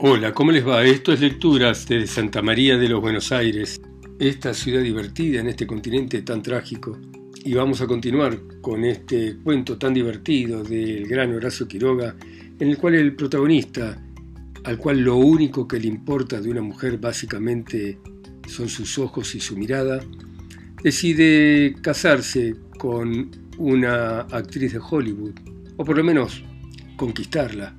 Hola, ¿cómo les va? Esto es Lecturas desde Santa María de los Buenos Aires, esta ciudad divertida en este continente tan trágico. Y vamos a continuar con este cuento tan divertido del gran Horacio Quiroga, en el cual el protagonista, al cual lo único que le importa de una mujer básicamente son sus ojos y su mirada, decide casarse con una actriz de Hollywood, o por lo menos conquistarla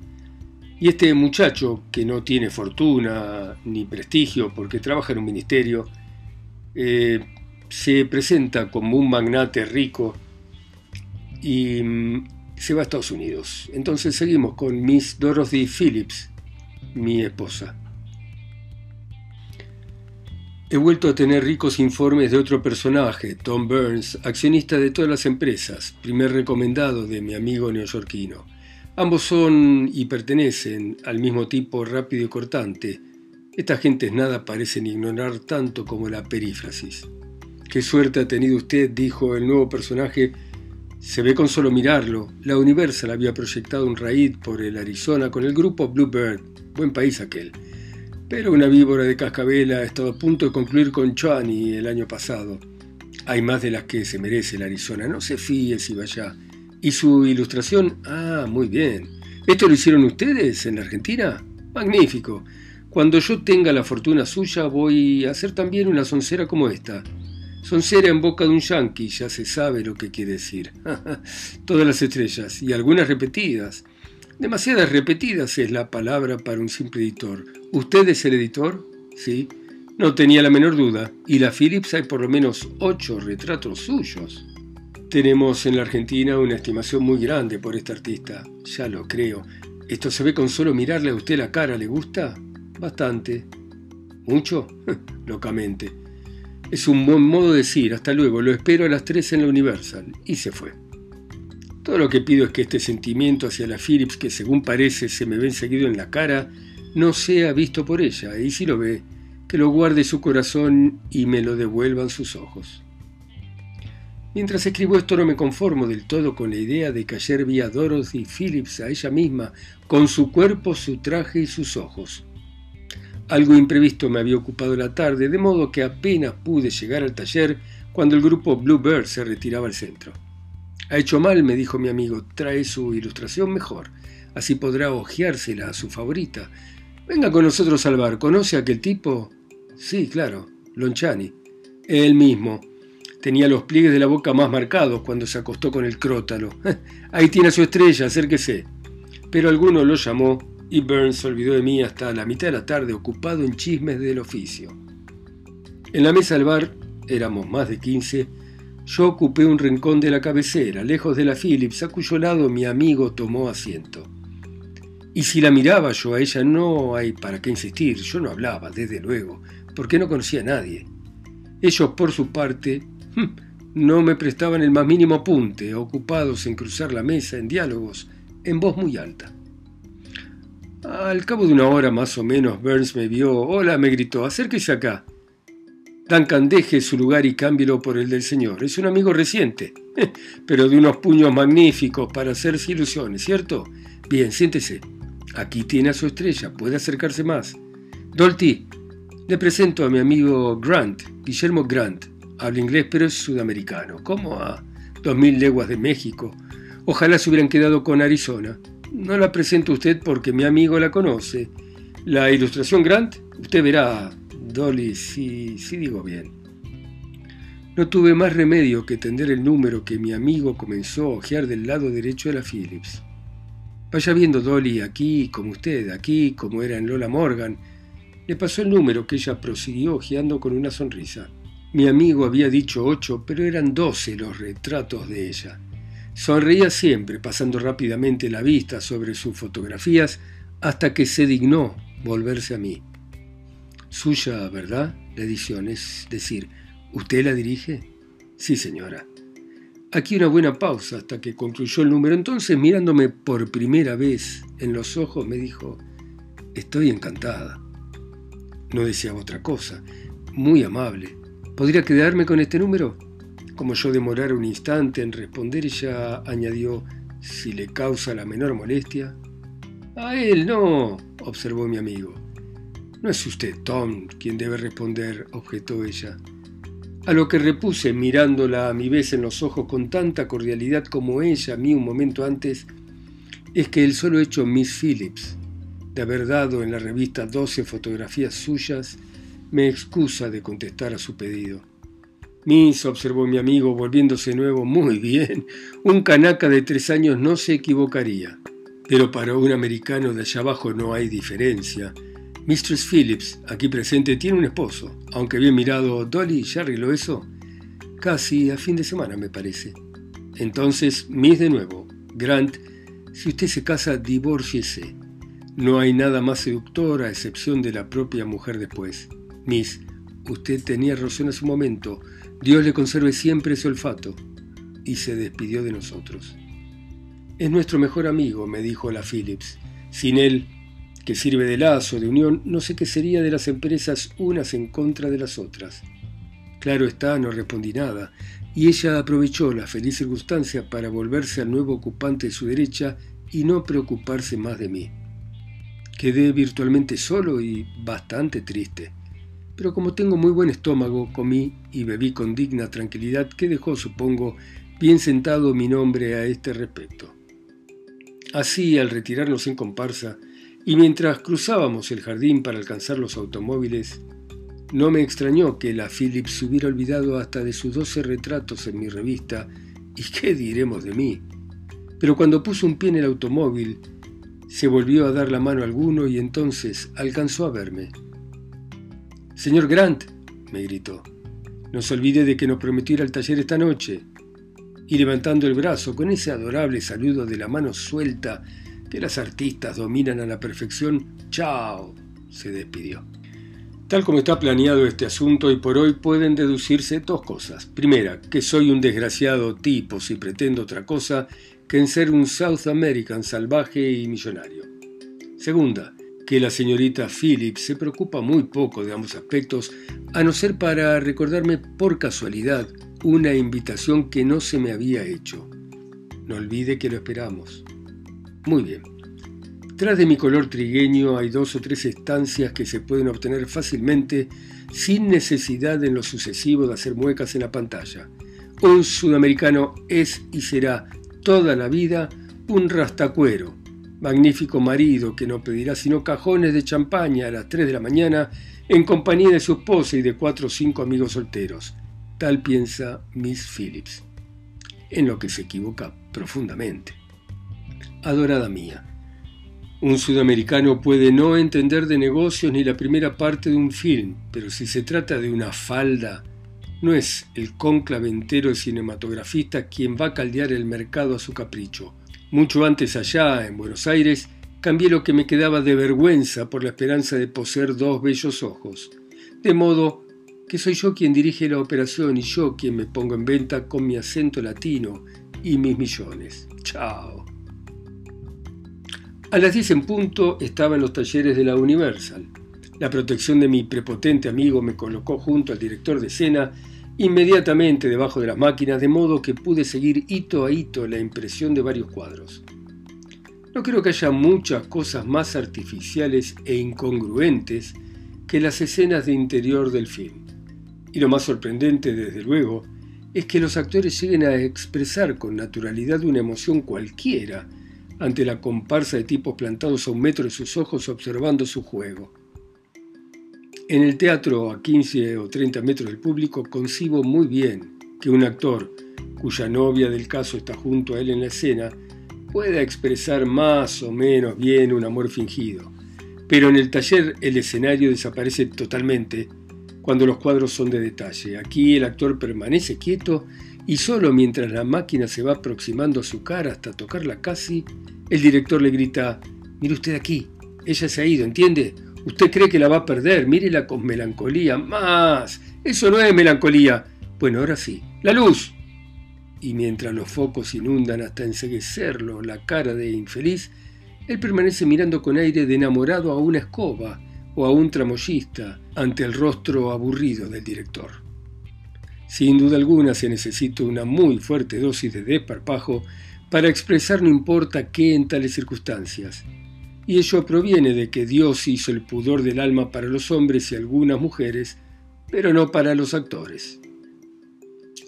y este muchacho, que no tiene fortuna ni prestigio porque trabaja en un ministerio, eh, se presenta como un magnate rico y mm, se va a Estados Unidos. Entonces seguimos con Miss Dorothy Phillips, mi esposa. He vuelto a tener ricos informes de otro personaje, Tom Burns, accionista de todas las empresas, primer recomendado de mi amigo neoyorquino. Ambos son y pertenecen al mismo tipo rápido y cortante. Estas gentes nada parecen ignorar tanto como la perífrasis. Qué suerte ha tenido usted, dijo el nuevo personaje. Se ve con solo mirarlo. La Universal había proyectado un raid por el Arizona con el grupo Bluebird. Buen país aquel. Pero una víbora de cascabel ha estado a punto de concluir con Chani el año pasado. Hay más de las que se merece el Arizona. No se fíe si vaya. ¿Y su ilustración? Ah, muy bien. ¿Esto lo hicieron ustedes en la Argentina? Magnífico. Cuando yo tenga la fortuna suya voy a hacer también una soncera como esta. Soncera en boca de un yanqui, ya se sabe lo que quiere decir. Todas las estrellas, y algunas repetidas. Demasiadas repetidas es la palabra para un simple editor. ¿Usted es el editor? Sí. No tenía la menor duda. Y la Philips hay por lo menos ocho retratos suyos. Tenemos en la Argentina una estimación muy grande por este artista, ya lo creo. ¿Esto se ve con solo mirarle a usted la cara? ¿Le gusta? Bastante. ¿Mucho? Locamente. Es un buen modo de decir, hasta luego, lo espero a las 3 en la Universal. Y se fue. Todo lo que pido es que este sentimiento hacia la Philips, que según parece se me ve seguido en la cara, no sea visto por ella, y si lo ve, que lo guarde su corazón y me lo devuelvan sus ojos. Mientras escribo esto no me conformo del todo con la idea de que ayer vi a Dorothy Phillips a ella misma, con su cuerpo, su traje y sus ojos. Algo imprevisto me había ocupado la tarde, de modo que apenas pude llegar al taller cuando el grupo Bluebird se retiraba al centro. Ha hecho mal, me dijo mi amigo, trae su ilustración mejor, así podrá hojeársela a su favorita. Venga con nosotros al bar, ¿conoce a aquel tipo? Sí, claro, Lonchani. Él mismo. Tenía los pliegues de la boca más marcados cuando se acostó con el crótalo. Ahí tiene su estrella, acérquese. Pero alguno lo llamó y Burns se olvidó de mí hasta la mitad de la tarde ocupado en chismes del oficio. En la mesa del bar, éramos más de quince, yo ocupé un rincón de la cabecera, lejos de la Phillips, a cuyo lado mi amigo tomó asiento. Y si la miraba yo a ella, no hay para qué insistir, yo no hablaba, desde luego, porque no conocía a nadie. Ellos, por su parte. No me prestaban el más mínimo apunte, ocupados en cruzar la mesa en diálogos en voz muy alta. Al cabo de una hora más o menos, Burns me vio. Hola, me gritó, acérquese acá. Duncan, deje su lugar y cámbielo por el del señor. Es un amigo reciente, pero de unos puños magníficos para hacerse ilusiones, ¿cierto? Bien, siéntese. Aquí tiene a su estrella, puede acercarse más. Dolty, le presento a mi amigo Grant, Guillermo Grant. Habla inglés, pero es sudamericano. ¿Cómo a dos mil leguas de México? Ojalá se hubieran quedado con Arizona. No la presento a usted porque mi amigo la conoce. La ilustración Grant, usted verá, Dolly, si, si digo bien. No tuve más remedio que tender el número que mi amigo comenzó a ojear del lado derecho de la Phillips. Vaya viendo Dolly aquí como usted, aquí como era en Lola Morgan. Le pasó el número que ella prosiguió ojeando con una sonrisa. Mi amigo había dicho ocho, pero eran doce los retratos de ella. Sonreía siempre, pasando rápidamente la vista sobre sus fotografías hasta que se dignó volverse a mí. Suya, ¿verdad? La edición, es decir, ¿usted la dirige? Sí, señora. Aquí una buena pausa hasta que concluyó el número. Entonces, mirándome por primera vez en los ojos, me dijo, estoy encantada. No deseaba otra cosa. Muy amable. ¿Podría quedarme con este número? Como yo demorara un instante en responder, ella añadió, si le causa la menor molestia. A él no, observó mi amigo. No es usted, Tom, quien debe responder, objetó ella. A lo que repuse mirándola a mi vez en los ojos con tanta cordialidad como ella a mí un momento antes, es que el solo hecho Miss Phillips de haber dado en la revista 12 fotografías suyas me excusa de contestar a su pedido. Miss, observó mi amigo, volviéndose nuevo, muy bien, un canaca de tres años no se equivocaría. Pero para un americano de allá abajo no hay diferencia. Mistress Phillips, aquí presente, tiene un esposo, aunque bien mirado, Dolly ya arregló eso. Casi a fin de semana, me parece. Entonces, Miss de nuevo. Grant, si usted se casa, divórciese. No hay nada más seductor a excepción de la propia mujer después. Miss, usted tenía razón a su momento. Dios le conserve siempre ese olfato. Y se despidió de nosotros. Es nuestro mejor amigo, me dijo la Phillips. Sin él, que sirve de lazo, de unión, no sé qué sería de las empresas unas en contra de las otras. Claro está, no respondí nada, y ella aprovechó la feliz circunstancia para volverse al nuevo ocupante de su derecha y no preocuparse más de mí. Quedé virtualmente solo y bastante triste. Pero como tengo muy buen estómago, comí y bebí con digna tranquilidad que dejó, supongo, bien sentado mi nombre a este respecto. Así, al retirarnos en comparsa, y mientras cruzábamos el jardín para alcanzar los automóviles, no me extrañó que la Phillips se hubiera olvidado hasta de sus doce retratos en mi revista, y qué diremos de mí. Pero cuando puso un pie en el automóvil, se volvió a dar la mano a alguno y entonces alcanzó a verme. Señor Grant, me gritó, no se olvide de que nos prometió ir al taller esta noche y levantando el brazo con ese adorable saludo de la mano suelta que las artistas dominan a la perfección, chao, se despidió. Tal como está planeado este asunto, y por hoy pueden deducirse dos cosas. Primera, que soy un desgraciado tipo si pretendo otra cosa que en ser un South American salvaje y millonario. Segunda, que la señorita Phillips se preocupa muy poco de ambos aspectos, a no ser para recordarme por casualidad una invitación que no se me había hecho. No olvide que lo esperamos. Muy bien. Tras de mi color trigueño hay dos o tres estancias que se pueden obtener fácilmente sin necesidad en lo sucesivo de hacer muecas en la pantalla. Un sudamericano es y será toda la vida un rastacuero, magnífico marido que no pedirá sino cajones de champaña a las 3 de la mañana en compañía de su esposa y de cuatro o cinco amigos solteros. Tal piensa Miss Phillips, en lo que se equivoca profundamente. Adorada mía, un sudamericano puede no entender de negocios ni la primera parte de un film, pero si se trata de una falda, no es el cónclave entero cinematografista quien va a caldear el mercado a su capricho. Mucho antes allá, en Buenos Aires, cambié lo que me quedaba de vergüenza por la esperanza de poseer dos bellos ojos. De modo que soy yo quien dirige la operación y yo quien me pongo en venta con mi acento latino y mis millones. Chao. A las 10 en punto estaba en los talleres de la Universal. La protección de mi prepotente amigo me colocó junto al director de escena inmediatamente debajo de las máquinas, de modo que pude seguir hito a hito la impresión de varios cuadros. No creo que haya muchas cosas más artificiales e incongruentes que las escenas de interior del film. Y lo más sorprendente, desde luego, es que los actores lleguen a expresar con naturalidad una emoción cualquiera ante la comparsa de tipos plantados a un metro de sus ojos observando su juego. En el teatro, a 15 o 30 metros del público, concibo muy bien que un actor, cuya novia del caso está junto a él en la escena, pueda expresar más o menos bien un amor fingido. Pero en el taller el escenario desaparece totalmente cuando los cuadros son de detalle. Aquí el actor permanece quieto y solo mientras la máquina se va aproximando a su cara hasta tocarla casi, el director le grita, mire usted aquí, ella se ha ido, ¿entiende? Usted cree que la va a perder, mírela con melancolía, más. Eso no es melancolía. Bueno, ahora sí. La luz. Y mientras los focos inundan hasta enseguecerlo la cara de infeliz, él permanece mirando con aire de enamorado a una escoba, o a un tramoyista ante el rostro aburrido del director. Sin duda alguna se necesita una muy fuerte dosis de desparpajo para expresar no importa qué en tales circunstancias. Y ello proviene de que Dios hizo el pudor del alma para los hombres y algunas mujeres, pero no para los actores.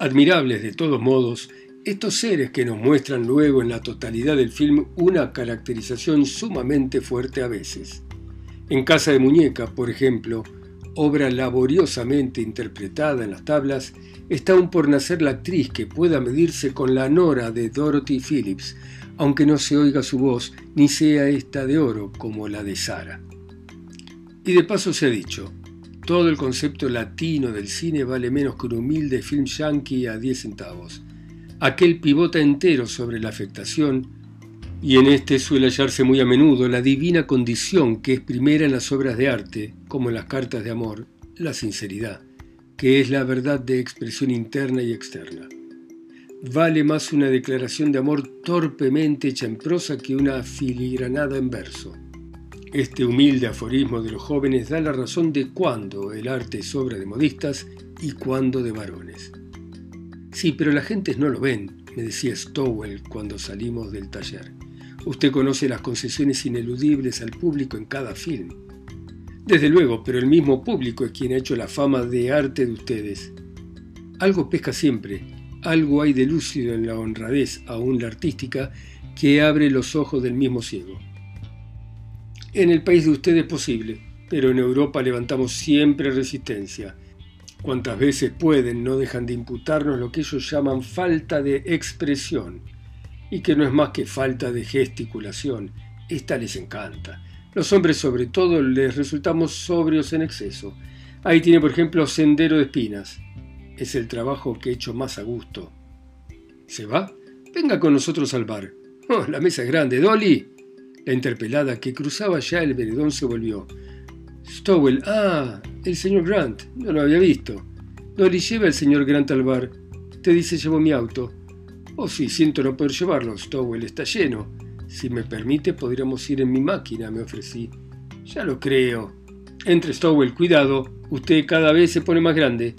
Admirables de todos modos, estos seres que nos muestran luego en la totalidad del film una caracterización sumamente fuerte a veces. En Casa de Muñeca, por ejemplo, obra laboriosamente interpretada en las tablas, está aún por nacer la actriz que pueda medirse con la Nora de Dorothy Phillips, aunque no se oiga su voz ni sea esta de oro como la de Sara. Y de paso se ha dicho, todo el concepto latino del cine vale menos que un humilde film yankee a 10 centavos. Aquel pivota entero sobre la afectación, y en este suele hallarse muy a menudo la divina condición que es primera en las obras de arte, como en las cartas de amor, la sinceridad, que es la verdad de expresión interna y externa. Vale más una declaración de amor torpemente hecha en prosa que una filigranada en verso. Este humilde aforismo de los jóvenes da la razón de cuándo el arte es obra de modistas y cuándo de varones. Sí, pero las gentes no lo ven, me decía Stowell cuando salimos del taller. Usted conoce las concesiones ineludibles al público en cada film. Desde luego, pero el mismo público es quien ha hecho la fama de arte de ustedes. Algo pesca siempre, algo hay de lúcido en la honradez, aún la artística, que abre los ojos del mismo ciego. En el país de ustedes es posible, pero en Europa levantamos siempre resistencia. Cuantas veces pueden, no dejan de imputarnos lo que ellos llaman falta de expresión, y que no es más que falta de gesticulación. Esta les encanta. Los hombres sobre todo les resultamos sobrios en exceso. Ahí tiene por ejemplo Sendero de Espinas. Es el trabajo que he hecho más a gusto. ¿Se va? Venga con nosotros al bar. Oh, la mesa es grande. Dolly. La interpelada que cruzaba ya el veredón se volvió. Stowell. Ah, el señor Grant. No lo había visto. Dolly lleva al señor Grant al bar. Te dice llevo mi auto. Oh, sí, siento no poder llevarlo. Stowell está lleno. Si me permite, podríamos ir en mi máquina, me ofrecí. Ya lo creo. Entre Stowell, cuidado. Usted cada vez se pone más grande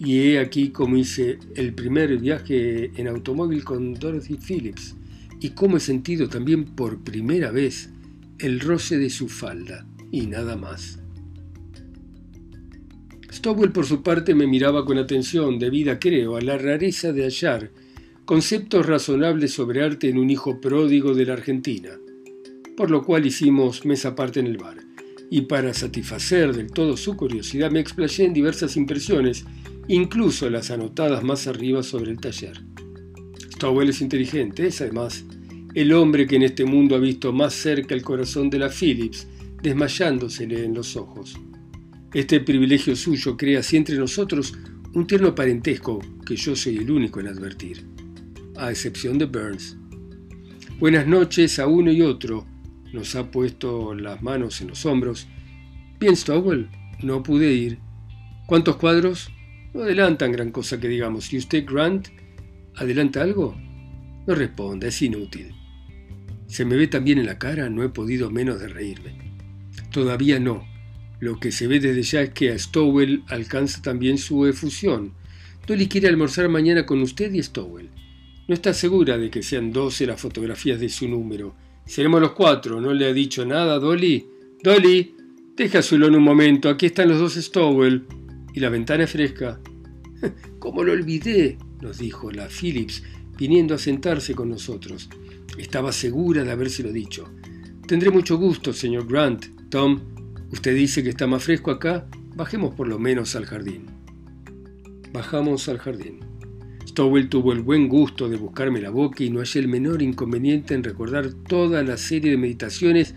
y he aquí cómo hice el primer viaje en automóvil con Dorothy Phillips. Y cómo he sentido también por primera vez el roce de su falda. Y nada más. Stowell por su parte me miraba con atención, debida creo a la rareza de hallar conceptos razonables sobre arte en un hijo pródigo de la Argentina, por lo cual hicimos mesa aparte en el bar, y para satisfacer del todo su curiosidad me explayé en diversas impresiones incluso las anotadas más arriba sobre el taller. Stowell es inteligente, es además el hombre que en este mundo ha visto más cerca el corazón de la Phillips, desmayándosele en los ojos. Este privilegio suyo crea así entre nosotros un tierno parentesco que yo soy el único en advertir, a excepción de Burns. Buenas noches a uno y otro, nos ha puesto las manos en los hombros. Bien, Stowell, no pude ir. ¿Cuántos cuadros? No adelantan gran cosa que digamos. ¿Y usted, Grant, adelanta algo? No responda, es inútil. Se me ve también en la cara, no he podido menos de reírme. Todavía no. Lo que se ve desde ya es que a Stowell alcanza también su efusión. Dolly quiere almorzar mañana con usted y Stowell. No está segura de que sean doce las fotografías de su número. Seremos los cuatro, ¿no le ha dicho nada, Dolly? Dolly, deja su en un momento, aquí están los dos Stowell. ¿Y la ventana fresca? ¿Cómo lo olvidé? nos dijo la Phillips, viniendo a sentarse con nosotros. Estaba segura de habérselo dicho. Tendré mucho gusto, señor Grant. Tom, usted dice que está más fresco acá. Bajemos por lo menos al jardín. Bajamos al jardín. Stowell tuvo el buen gusto de buscarme la boca y no hallé el menor inconveniente en recordar toda la serie de meditaciones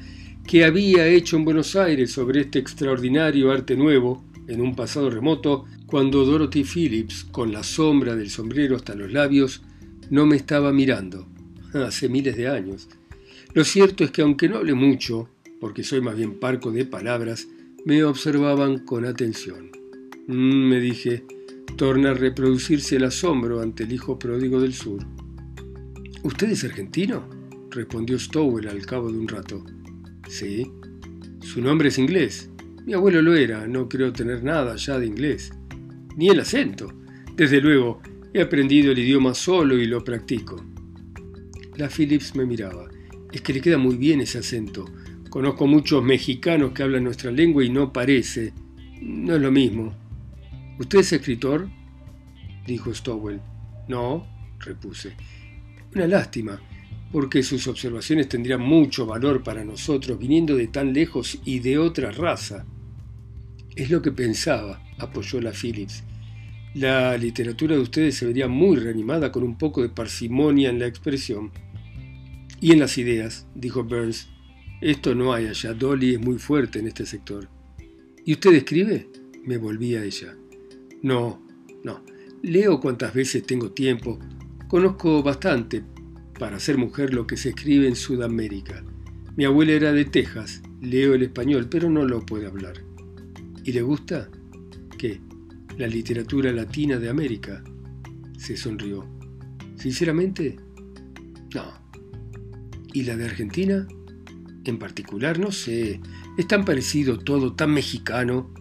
que había hecho en Buenos Aires sobre este extraordinario arte nuevo en un pasado remoto, cuando Dorothy Phillips, con la sombra del sombrero hasta los labios, no me estaba mirando, hace miles de años. Lo cierto es que aunque no hable mucho, porque soy más bien parco de palabras, me observaban con atención. Mm, me dije, torna a reproducirse el asombro ante el hijo pródigo del sur. ¿Usted es argentino? respondió Stowell al cabo de un rato. Sí. Su nombre es inglés. Mi abuelo lo era, no creo tener nada ya de inglés. Ni el acento. Desde luego, he aprendido el idioma solo y lo practico. La Phillips me miraba. Es que le queda muy bien ese acento. Conozco muchos mexicanos que hablan nuestra lengua y no parece. No es lo mismo. ¿Usted es escritor? dijo Stowell. No, repuse. Una lástima, porque sus observaciones tendrían mucho valor para nosotros viniendo de tan lejos y de otra raza. Es lo que pensaba, apoyó la Phillips. La literatura de ustedes se vería muy reanimada con un poco de parsimonia en la expresión. Y en las ideas, dijo Burns. Esto no hay allá. Dolly es muy fuerte en este sector. ¿Y usted escribe? Me volví a ella. No, no. Leo cuantas veces tengo tiempo. Conozco bastante para ser mujer lo que se escribe en Sudamérica. Mi abuela era de Texas. Leo el español, pero no lo puedo hablar. ¿Y le gusta? ¿Qué? La literatura latina de América. Se sonrió. Sinceramente, no. ¿Y la de Argentina? En particular, no sé. Es tan parecido todo, tan mexicano.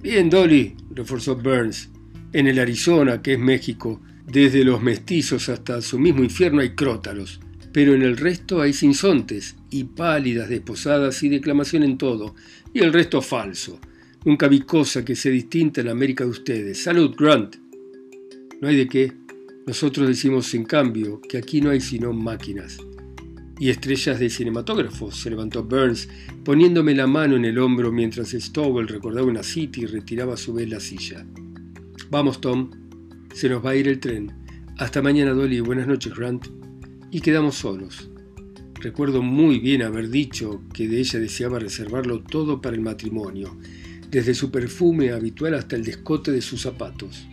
Bien, Dolly, reforzó Burns. En el Arizona, que es México, desde los mestizos hasta su mismo infierno hay crótalos. Pero en el resto hay sinsontes, y pálidas desposadas y declamación en todo, y el resto falso. Nunca vi cosa que sea distinta en la América de ustedes. Salud, Grant. No hay de qué. Nosotros decimos, en cambio, que aquí no hay sino máquinas y estrellas de cinematógrafos, se levantó Burns, poniéndome la mano en el hombro mientras Stowell recordaba una cita y retiraba a su vez la silla. Vamos, Tom, se nos va a ir el tren. Hasta mañana, Dolly, buenas noches, Grant. Y quedamos solos. Recuerdo muy bien haber dicho que de ella deseaba reservarlo todo para el matrimonio, desde su perfume habitual hasta el descote de sus zapatos.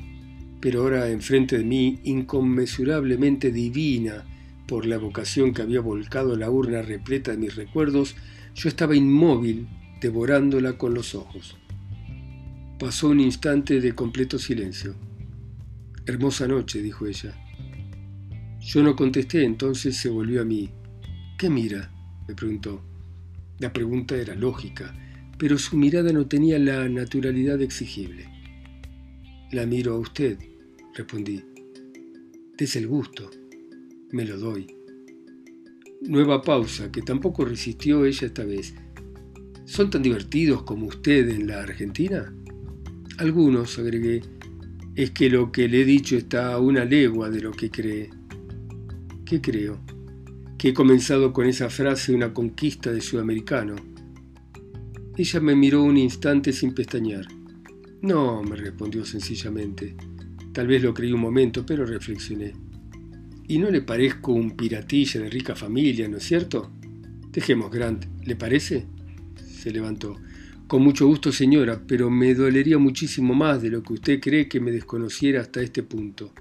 Pero ahora enfrente de mí, inconmensurablemente divina, por la vocación que había volcado la urna repleta de mis recuerdos, yo estaba inmóvil, devorándola con los ojos. Pasó un instante de completo silencio. Hermosa noche, dijo ella. Yo no contesté, entonces se volvió a mí. ¿Qué mira? me preguntó. La pregunta era lógica, pero su mirada no tenía la naturalidad exigible. La miro a usted, respondí. Des el gusto me lo doy. Nueva pausa, que tampoco resistió ella esta vez. ¿Son tan divertidos como usted en la Argentina? Algunos, agregué, es que lo que le he dicho está a una legua de lo que cree. ¿Qué creo? Que he comenzado con esa frase una conquista de sudamericano. Ella me miró un instante sin pestañear. No, me respondió sencillamente. Tal vez lo creí un momento, pero reflexioné. Y no le parezco un piratilla de rica familia, ¿no es cierto? Dejemos, Grant, ¿le parece? Se levantó. Con mucho gusto, señora, pero me dolería muchísimo más de lo que usted cree que me desconociera hasta este punto.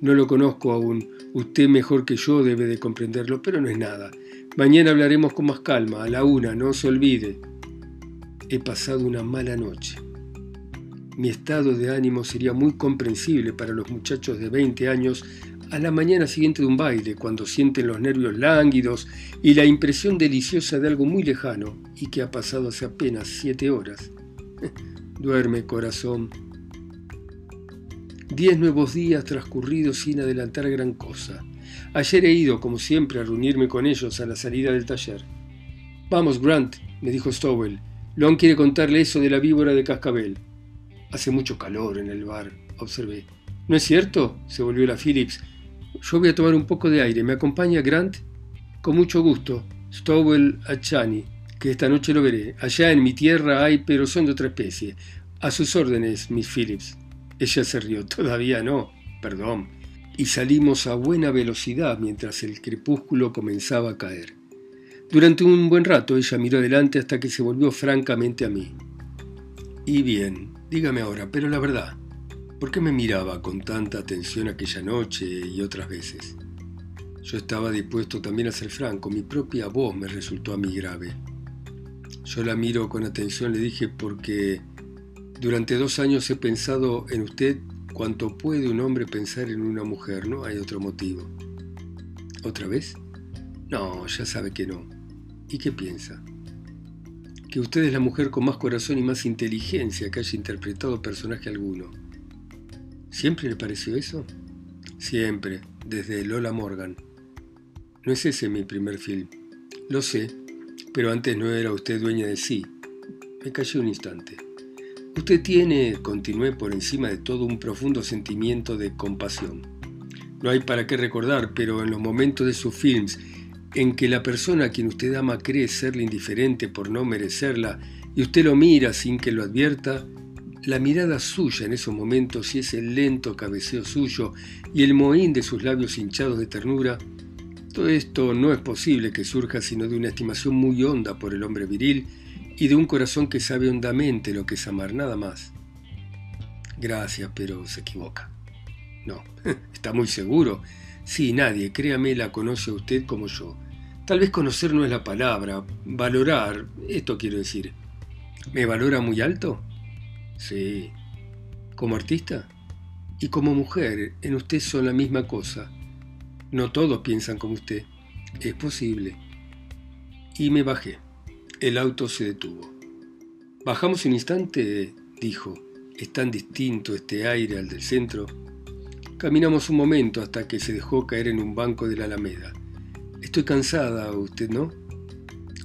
No lo conozco aún. Usted mejor que yo debe de comprenderlo, pero no es nada. Mañana hablaremos con más calma, a la una, no se olvide. He pasado una mala noche. Mi estado de ánimo sería muy comprensible para los muchachos de 20 años a la mañana siguiente de un baile, cuando sienten los nervios lánguidos y la impresión deliciosa de algo muy lejano y que ha pasado hace apenas siete horas. Duerme, corazón. Diez nuevos días transcurridos sin adelantar gran cosa. Ayer he ido, como siempre, a reunirme con ellos a la salida del taller. Vamos, Grant, me dijo Stowell. Long quiere contarle eso de la víbora de cascabel. Hace mucho calor en el bar, observé. ¿No es cierto? se volvió la Phillips, yo voy a tomar un poco de aire. ¿Me acompaña Grant? Con mucho gusto. Stowell Achani, que esta noche lo veré. Allá en mi tierra hay, pero son de otra especie. A sus órdenes, Miss Phillips. Ella se rió. Todavía no. Perdón. Y salimos a buena velocidad mientras el crepúsculo comenzaba a caer. Durante un buen rato ella miró adelante hasta que se volvió francamente a mí. Y bien, dígame ahora, pero la verdad, ¿Por qué me miraba con tanta atención aquella noche y otras veces? Yo estaba dispuesto también a ser franco, mi propia voz me resultó a mí grave. Yo la miro con atención, le dije, porque durante dos años he pensado en usted cuanto puede un hombre pensar en una mujer, no hay otro motivo. ¿Otra vez? No, ya sabe que no. ¿Y qué piensa? Que usted es la mujer con más corazón y más inteligencia que haya interpretado personaje alguno. ¿Siempre le pareció eso? Siempre, desde Lola Morgan. No es ese mi primer film. Lo sé, pero antes no era usted dueña de sí. Me callé un instante. Usted tiene, continué por encima de todo, un profundo sentimiento de compasión. No hay para qué recordar, pero en los momentos de sus films en que la persona a quien usted ama cree serle indiferente por no merecerla y usted lo mira sin que lo advierta, la mirada suya en esos momentos y ese lento cabeceo suyo y el mohín de sus labios hinchados de ternura, todo esto no es posible que surja sino de una estimación muy honda por el hombre viril y de un corazón que sabe hondamente lo que es amar, nada más. Gracias, pero se equivoca. No, está muy seguro. Sí, nadie, créame, la conoce a usted como yo. Tal vez conocer no es la palabra, valorar, esto quiero decir. ¿Me valora muy alto? Sí. ¿Como artista? Y como mujer, en usted son la misma cosa. No todos piensan como usted. Es posible. Y me bajé. El auto se detuvo. Bajamos un instante, dijo. Es tan distinto este aire al del centro. Caminamos un momento hasta que se dejó caer en un banco de la Alameda. Estoy cansada, ¿usted no?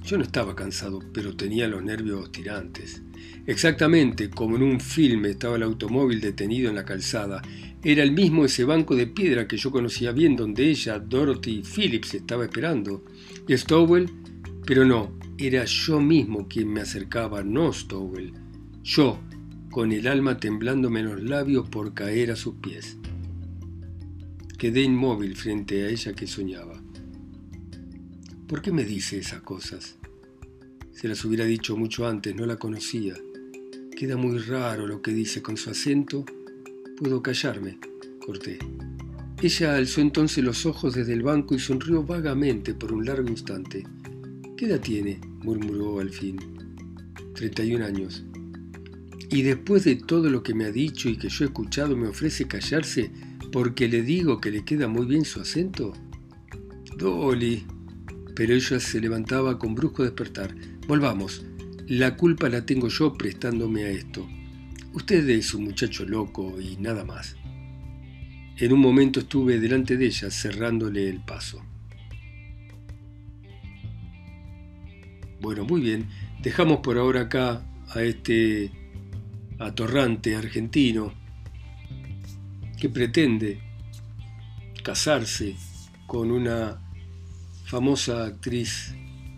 Yo no estaba cansado, pero tenía los nervios tirantes. Exactamente como en un filme estaba el automóvil detenido en la calzada. Era el mismo ese banco de piedra que yo conocía bien donde ella, Dorothy Phillips, estaba esperando. Y Stowell, pero no, era yo mismo quien me acercaba, no Stowell. Yo, con el alma temblándome en los labios por caer a sus pies. Quedé inmóvil frente a ella que soñaba. ¿Por qué me dice esas cosas? Se las hubiera dicho mucho antes, no la conocía. Queda muy raro lo que dice con su acento. Puedo callarme, corté. Ella alzó entonces los ojos desde el banco y sonrió vagamente por un largo instante. ¿Qué edad tiene? murmuró al fin. Treinta y un años. Y después de todo lo que me ha dicho y que yo he escuchado, me ofrece callarse porque le digo que le queda muy bien su acento. Dolly. Pero ella se levantaba con brusco despertar. Volvamos. La culpa la tengo yo prestándome a esto. Usted es un muchacho loco y nada más. En un momento estuve delante de ella cerrándole el paso. Bueno, muy bien. Dejamos por ahora acá a este atorrante argentino que pretende casarse con una famosa actriz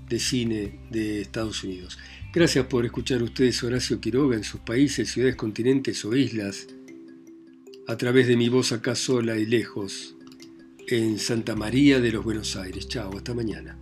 de cine de Estados Unidos. Gracias por escuchar ustedes Horacio Quiroga en sus países, ciudades, continentes o islas, a través de mi voz acá sola y lejos, en Santa María de los Buenos Aires. Chao, hasta mañana.